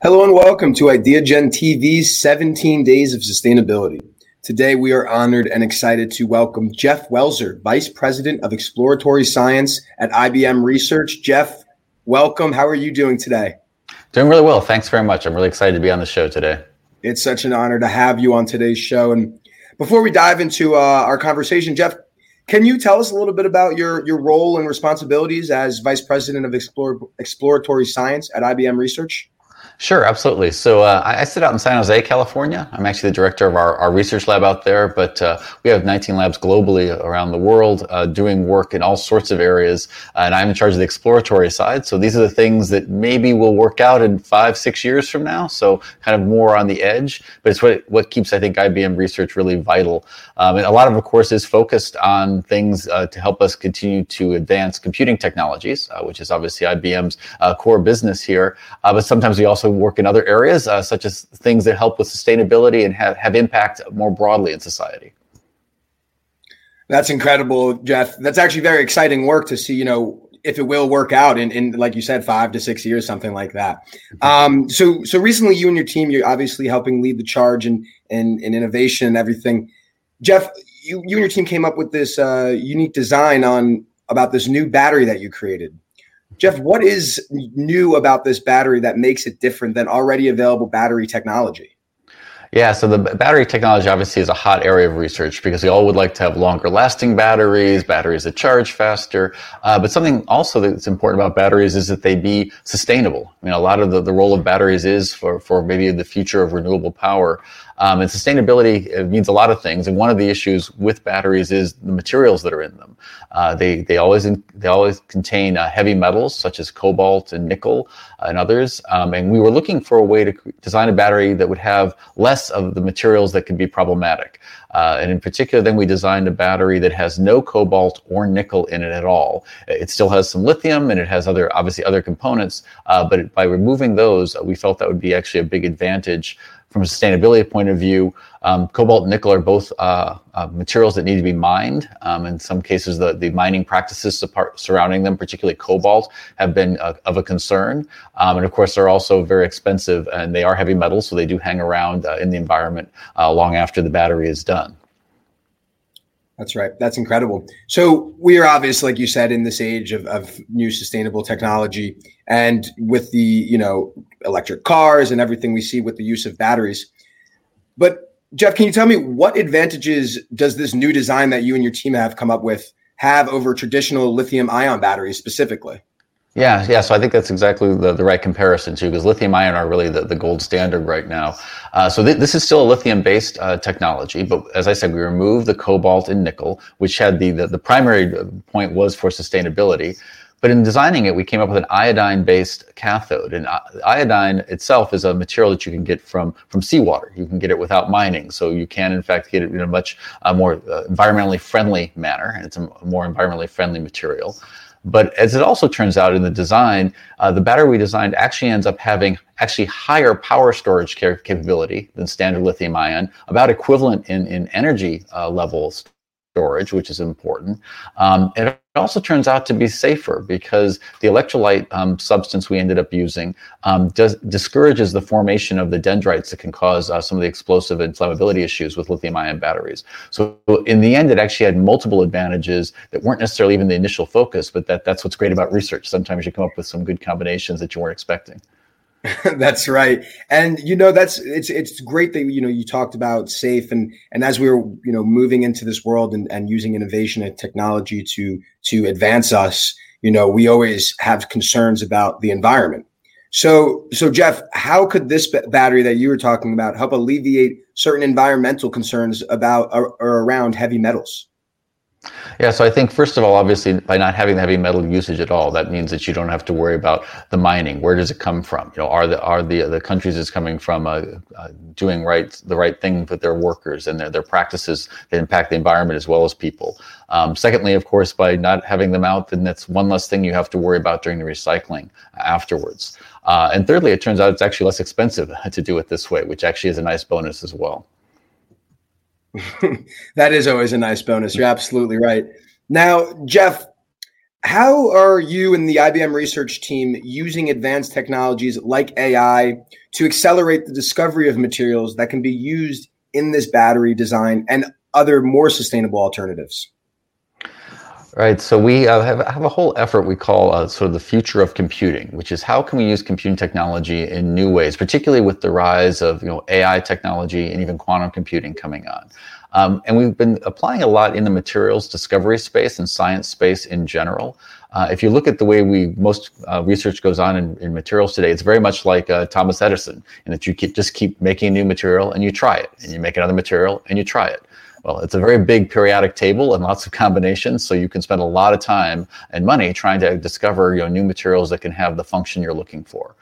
Hello and welcome to IdeaGen TV's 17 Days of Sustainability. Today we are honored and excited to welcome Jeff Welser, Vice President of Exploratory Science at IBM Research. Jeff, welcome. How are you doing today? Doing really well. Thanks very much. I'm really excited to be on the show today. It's such an honor to have you on today's show. And before we dive into uh, our conversation, Jeff, can you tell us a little bit about your, your role and responsibilities as Vice President of Explore, Exploratory Science at IBM Research? Sure, absolutely. So uh, I, sit out in San Jose, California. I'm actually the director of our, our research lab out there, but uh, we have 19 labs globally around the world uh, doing work in all sorts of areas. and I'm in charge of the exploratory side. So these are the things that maybe will work out in five, six years from now. So kind of more on the edge, but it's what, what keeps, I think, IBM research really vital. Um, and a lot of, of course, is focused on things uh, to help us continue to advance computing technologies, uh, which is obviously IBM's uh, core business here. but sometimes we also also work in other areas, uh, such as things that help with sustainability and have, have impact more broadly in society. That's incredible, Jeff. That's actually very exciting work to see, you know, if it will work out in, in like you said, five to six years, something like that. Um, so so recently you and your team, you're obviously helping lead the charge in in, in innovation and everything. Jeff, you, you and your team came up with this uh, unique design on about this new battery that you created. Jeff, what is new about this battery that makes it different than already available battery technology? Yeah, so the battery technology obviously is a hot area of research because we all would like to have longer lasting batteries, batteries that charge faster. Uh, but something also that's important about batteries is that they be sustainable. I mean, a lot of the, the role of batteries is for, for maybe the future of renewable power. Um, and sustainability means a lot of things. And one of the issues with batteries is the materials that are in them. Uh, they they always in, they always contain uh, heavy metals such as cobalt and nickel uh, and others. Um, and we were looking for a way to design a battery that would have less of the materials that could be problematic. Uh, and in particular, then we designed a battery that has no cobalt or nickel in it at all. It still has some lithium and it has other, obviously, other components. Uh, but by removing those, we felt that would be actually a big advantage from a sustainability point of view, um, cobalt and nickel are both uh, uh, materials that need to be mined. Um, in some cases, the, the mining practices surrounding them, particularly cobalt, have been uh, of a concern. Um, and of course, they're also very expensive and they are heavy metals, so they do hang around uh, in the environment uh, long after the battery is done. That's right. That's incredible. So we are obviously, like you said, in this age of, of new sustainable technology, and with the you know electric cars and everything we see with the use of batteries. But Jeff, can you tell me what advantages does this new design that you and your team have come up with have over traditional lithium ion batteries specifically? Yeah, yeah. So I think that's exactly the, the right comparison too, because lithium ion are really the, the gold standard right now. Uh, so th- this is still a lithium based uh, technology, but as I said, we removed the cobalt and nickel, which had the, the, the primary point was for sustainability. But in designing it, we came up with an iodine based cathode. And uh, iodine itself is a material that you can get from, from seawater. You can get it without mining. So you can, in fact, get it in a much uh, more uh, environmentally friendly manner. And it's a more environmentally friendly material. But as it also turns out in the design, uh, the battery we designed actually ends up having actually higher power storage capability than standard lithium ion, about equivalent in, in energy uh, levels storage, which is important. Um, it also turns out to be safer because the electrolyte um, substance we ended up using um, does, discourages the formation of the dendrites that can cause uh, some of the explosive inflammability issues with lithium ion batteries. So in the end, it actually had multiple advantages that weren't necessarily even the initial focus, but that, that's what's great about research. Sometimes you come up with some good combinations that you weren't expecting. that's right. And you know, that's it's it's great that you know you talked about safe and and as we were, you know, moving into this world and, and using innovation and technology to to advance us, you know, we always have concerns about the environment. So so Jeff, how could this battery that you were talking about help alleviate certain environmental concerns about or, or around heavy metals? Yeah, so I think first of all, obviously, by not having the heavy metal usage at all, that means that you don't have to worry about the mining. Where does it come from? You know, are the are the the countries it's coming from uh, uh, doing right the right thing with their workers and their their practices that impact the environment as well as people? Um, secondly, of course, by not having them out, then that's one less thing you have to worry about during the recycling afterwards. Uh, and thirdly, it turns out it's actually less expensive to do it this way, which actually is a nice bonus as well. that is always a nice bonus. You're absolutely right. Now, Jeff, how are you and the IBM research team using advanced technologies like AI to accelerate the discovery of materials that can be used in this battery design and other more sustainable alternatives? Right. So we uh, have, have a whole effort we call uh, sort of the future of computing, which is how can we use computing technology in new ways, particularly with the rise of you know AI technology and even quantum computing coming on. Um, and we've been applying a lot in the materials discovery space and science space in general. Uh, if you look at the way we most uh, research goes on in, in, materials today, it's very much like uh, Thomas Edison, in that you keep, just keep making a new material and you try it, and you make another material and you try it. Well, it's a very big periodic table and lots of combinations, so you can spend a lot of time and money trying to discover you know, new materials that can have the function you're looking for.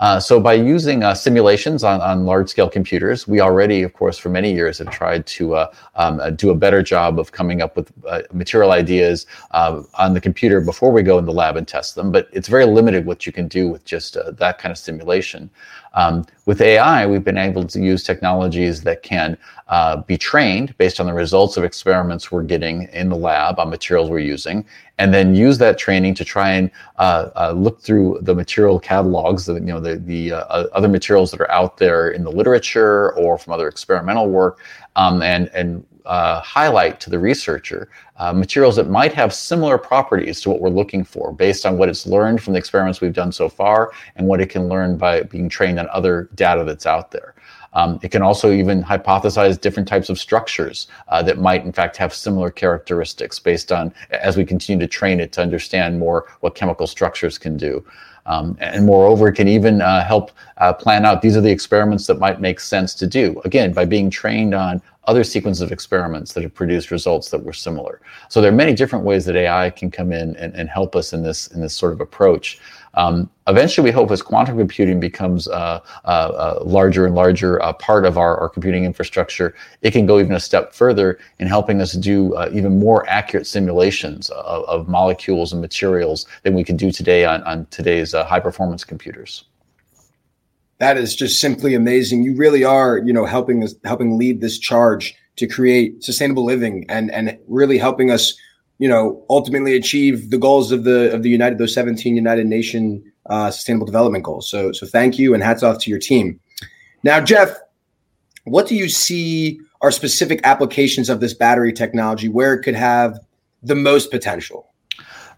Uh, so by using uh, simulations on, on large scale computers, we already, of course, for many years have tried to uh, um, uh, do a better job of coming up with uh, material ideas uh, on the computer before we go in the lab and test them. But it's very limited what you can do with just that kind of simulation. Um, with AI, we've been able to use technologies that can uh, be trained based on the results of experiments we're getting in the lab on materials we're using, and then use that training to try and uh, uh, look through the material catalogs, the, you know, the, the uh, other materials that are out there in the literature or from other experimental work, um, and and uh, highlight to the researcher uh, materials that might have similar properties to what we're looking for based on what it's learned from the experiments we've done so far and what it can learn by being trained on other data that's out there. Um, it can also even hypothesize different types of structures uh, that might, in fact, have similar characteristics based on as we continue to train it to understand more what chemical structures can do. Um, and moreover, it can even uh, help uh, plan out these are the experiments that might make sense to do. Again, by being trained on other sequences of experiments that have produced results that were similar. So there are many different ways that AI can come in and, and help us in this in this sort of approach. Um, eventually, we hope as quantum computing becomes a, uh, uh, a larger and larger uh, part of our, our, computing infrastructure, it can go even a step further in helping us do uh, even more accurate simulations of, of, molecules and materials than we can do today on, on today's uh, high performance computers that is just simply amazing. You really are, you know, helping us, helping lead this charge to create sustainable living and and really helping us, you know, ultimately achieve the goals of the of the United those 17 United Nation uh, Sustainable Development Goals. So so thank you and hats off to your team. Now, Jeff, what do you see are specific applications of this battery technology where it could have the most potential?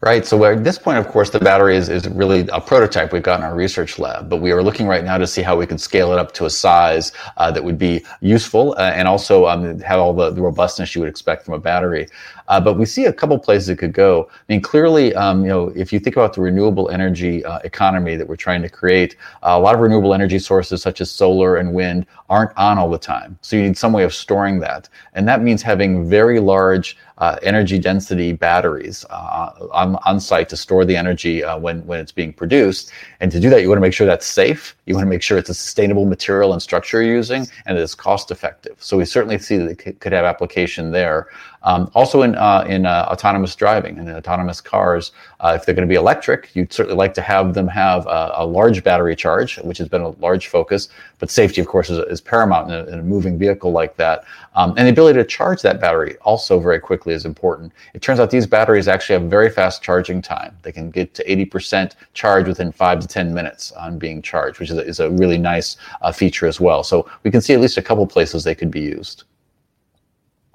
Right. So at this point, of course, the battery is, is really a prototype we've got in our research lab, but we are looking right now to see how we could scale it up to a size uh, that would be useful uh, and also um, have all the, the, robustness you would expect from a battery. Uh, but we see a couple places it could go. I mean, clearly, um, you know, if you think about the renewable energy uh, economy that we're trying to create, uh, a lot of renewable energy sources such as solar and wind aren't on all the time. So you need some way of storing that, and that means having very large uh, energy density batteries uh, on, on site to store the energy uh, when, when it's being produced. And to do that, you want to make sure that's safe. You want to make sure it's a sustainable material and structure you're using and it's cost effective. So we certainly see that it could have application there. Um, also in uh, in uh, autonomous driving and autonomous cars, uh, if they're going to be electric, you'd certainly like to have them have a, a, large battery charge, which has been a large focus. But safety, of course, is, is paramount in a, in a, moving vehicle like that. Um, and the ability to charge that battery also very quickly is important. It turns out these batteries actually have very fast charging time. They can get to 80% charge within five to 10 minutes on being charged, which is a, is a really nice uh, feature as well. So we can see at least a couple places they could be used.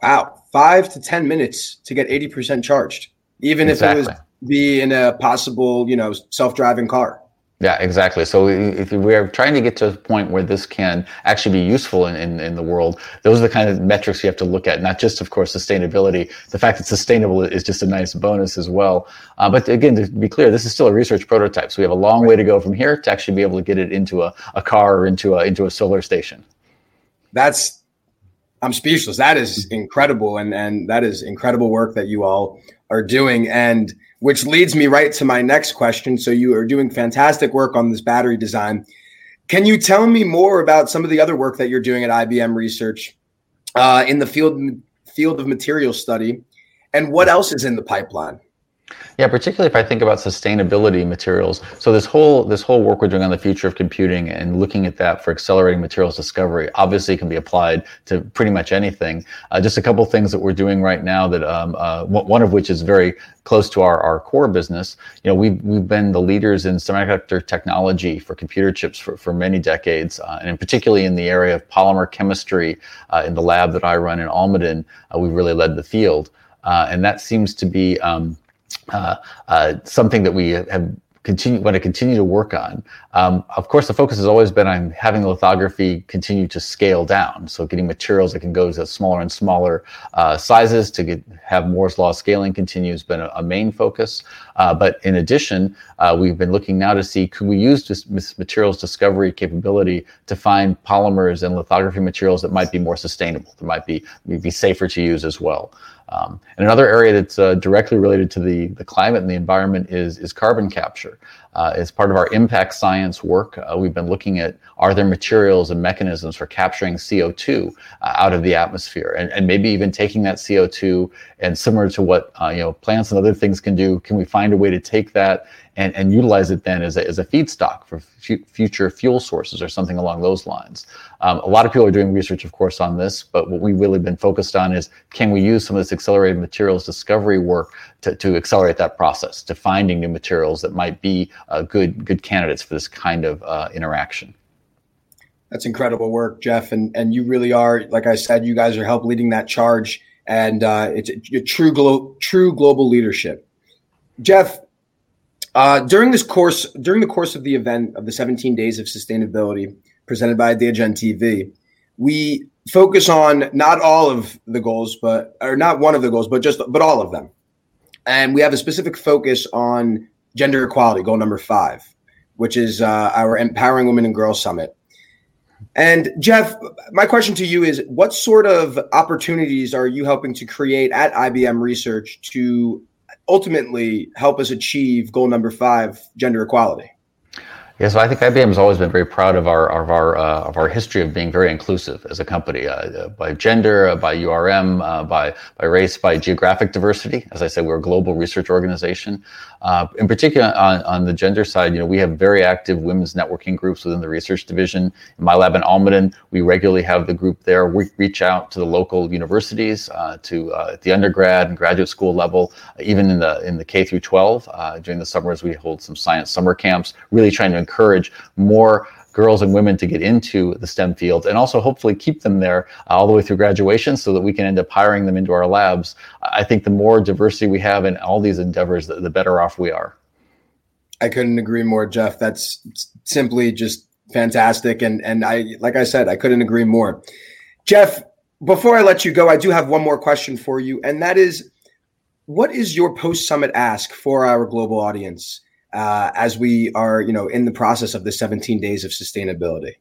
Wow, five to ten minutes to get eighty percent charged, even exactly. if it was be in a possible, you know, self-driving car. Yeah, exactly. So if we're trying to get to a point where this can actually be useful in, in, in, the world, those are the kind of metrics you have to look at, not just, of course, sustainability. The fact that sustainable is just a nice bonus as well. Uh, but again, to be clear, this is still a research prototype. So we have a long way to go from here to actually be able to get it into a, a car or into a, into a solar station. That's I'm speechless. That is incredible, and and that is incredible work that you all are doing, and which leads me right to my next question. So you are doing fantastic work on this battery design. Can you tell me more about some of the other work that you're doing at IBM Research uh, in the field field of material study, and what else is in the pipeline? Yeah, particularly if I think about sustainability materials. So this whole this whole work we're doing on the future of computing and looking at that for accelerating materials discovery obviously can be applied to pretty much anything. Uh, just a couple things that we're doing right now that um, uh, one of which is very close to our, our core business. You know, we've we've been the leaders in semiconductor technology for computer chips for, for many decades, uh, and particularly in the area of polymer chemistry uh, in the lab that I run in Almaden, uh, we've really led the field, uh, and that seems to be um, uh, uh, something that we have continue want to continue to work on. Um, of course, the focus has always been on having lithography continue to scale down. So getting materials that can go to smaller and smaller uh, sizes to get, have Moore's law scaling continue has been a, a main focus. Uh, but in addition, uh, we've been looking now to see could we use this materials discovery capability to find polymers and lithography materials that might be more sustainable, that might be, be safer to use as well. Um, and another area that's uh, directly related to the, the climate and the environment is, is carbon capture. Uh, as part of our impact science work, uh, we've been looking at are there materials and mechanisms for capturing CO2 uh, out of the atmosphere, and, and maybe even taking that CO2 and similar to what uh, you know plants and other things can do, can we find a way to take that and, and utilize it then as a, as a feedstock for f- future fuel sources or something along those lines. Um, a lot of people are doing research, of course, on this, but what we've really been focused on is can we use some of this accelerated materials discovery work to, to accelerate that process, to finding new materials that might be uh, good, good candidates for this kind of uh, interaction. That's incredible work, Jeff, and and you really are, like I said, you guys are help leading that charge, and uh, it's a, a true glo- true global leadership. Jeff, uh, during this course, during the course of the event of the 17 Days of Sustainability presented by IdeaGen TV, we focus on not all of the goals, but or not one of the goals, but just but all of them. And we have a specific focus on gender equality, goal number five, which is uh, our Empowering Women and Girls Summit. And Jeff, my question to you is what sort of opportunities are you helping to create at IBM Research to ultimately help us achieve goal number five, gender equality? Yeah, so I think IBM has always been very proud of our of our uh, of our history of being very inclusive as a company, uh, by gender, uh, by URM, uh, by by race, by geographic diversity. As I said, we're a global research organization. Uh, in particular, on, on the gender side, you know, we have very active women's networking groups within the research division. In my lab in Almaden, we regularly have the group there. We reach out to the local universities, uh, to uh, the undergrad and graduate school level, even in the in the K through 12. Uh, during the summers, we hold some science summer camps, really trying to encourage more girls and women to get into the STEM fields and also hopefully keep them there uh, all the way through graduation so that we can end up hiring them into our labs. I think the more diversity we have in all these endeavors, the, the better off we are. I couldn't agree more, Jeff. That's simply just fantastic. And, and I, like I said, I couldn't agree more. Jeff, before I let you go, I do have one more question for you. And that is, what is your post summit ask for our global audience? Uh, as we are, you know, in the process of the 17 days of sustainability?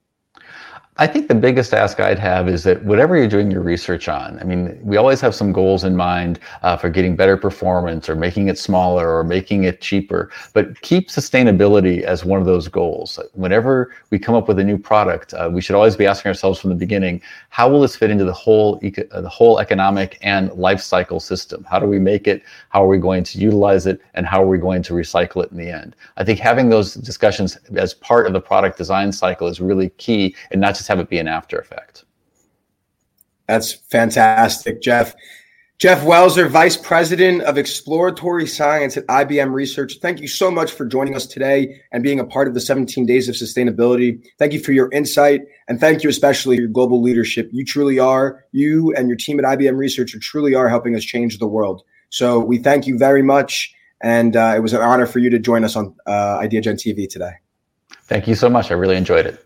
I think the biggest ask I'd have is that whatever you're doing your research on, I mean, we always have some goals in mind uh, for getting better performance or making it smaller or making it cheaper, but keep sustainability as one of those goals. Whenever we come up with a new product, uh, we should always be asking ourselves from the beginning, how will this fit into the whole eco- uh, the whole economic and life cycle system? How do we make it? How are we going to utilize it? And how are we going to recycle it in the end? I think having those discussions as part of the product design cycle is really key and not just just have it be an after effect. That's fantastic, Jeff. Jeff Welser, Vice President of Exploratory Science at IBM Research. Thank you so much for joining us today and being a part of the 17 Days of Sustainability. Thank you for your insight and thank you especially for your global leadership. You truly are, you and your team at IBM Research truly are helping us change the world. So we thank you very much. And uh, it was an honor for you to join us on uh, IdeaGen TV today. Thank you so much. I really enjoyed it.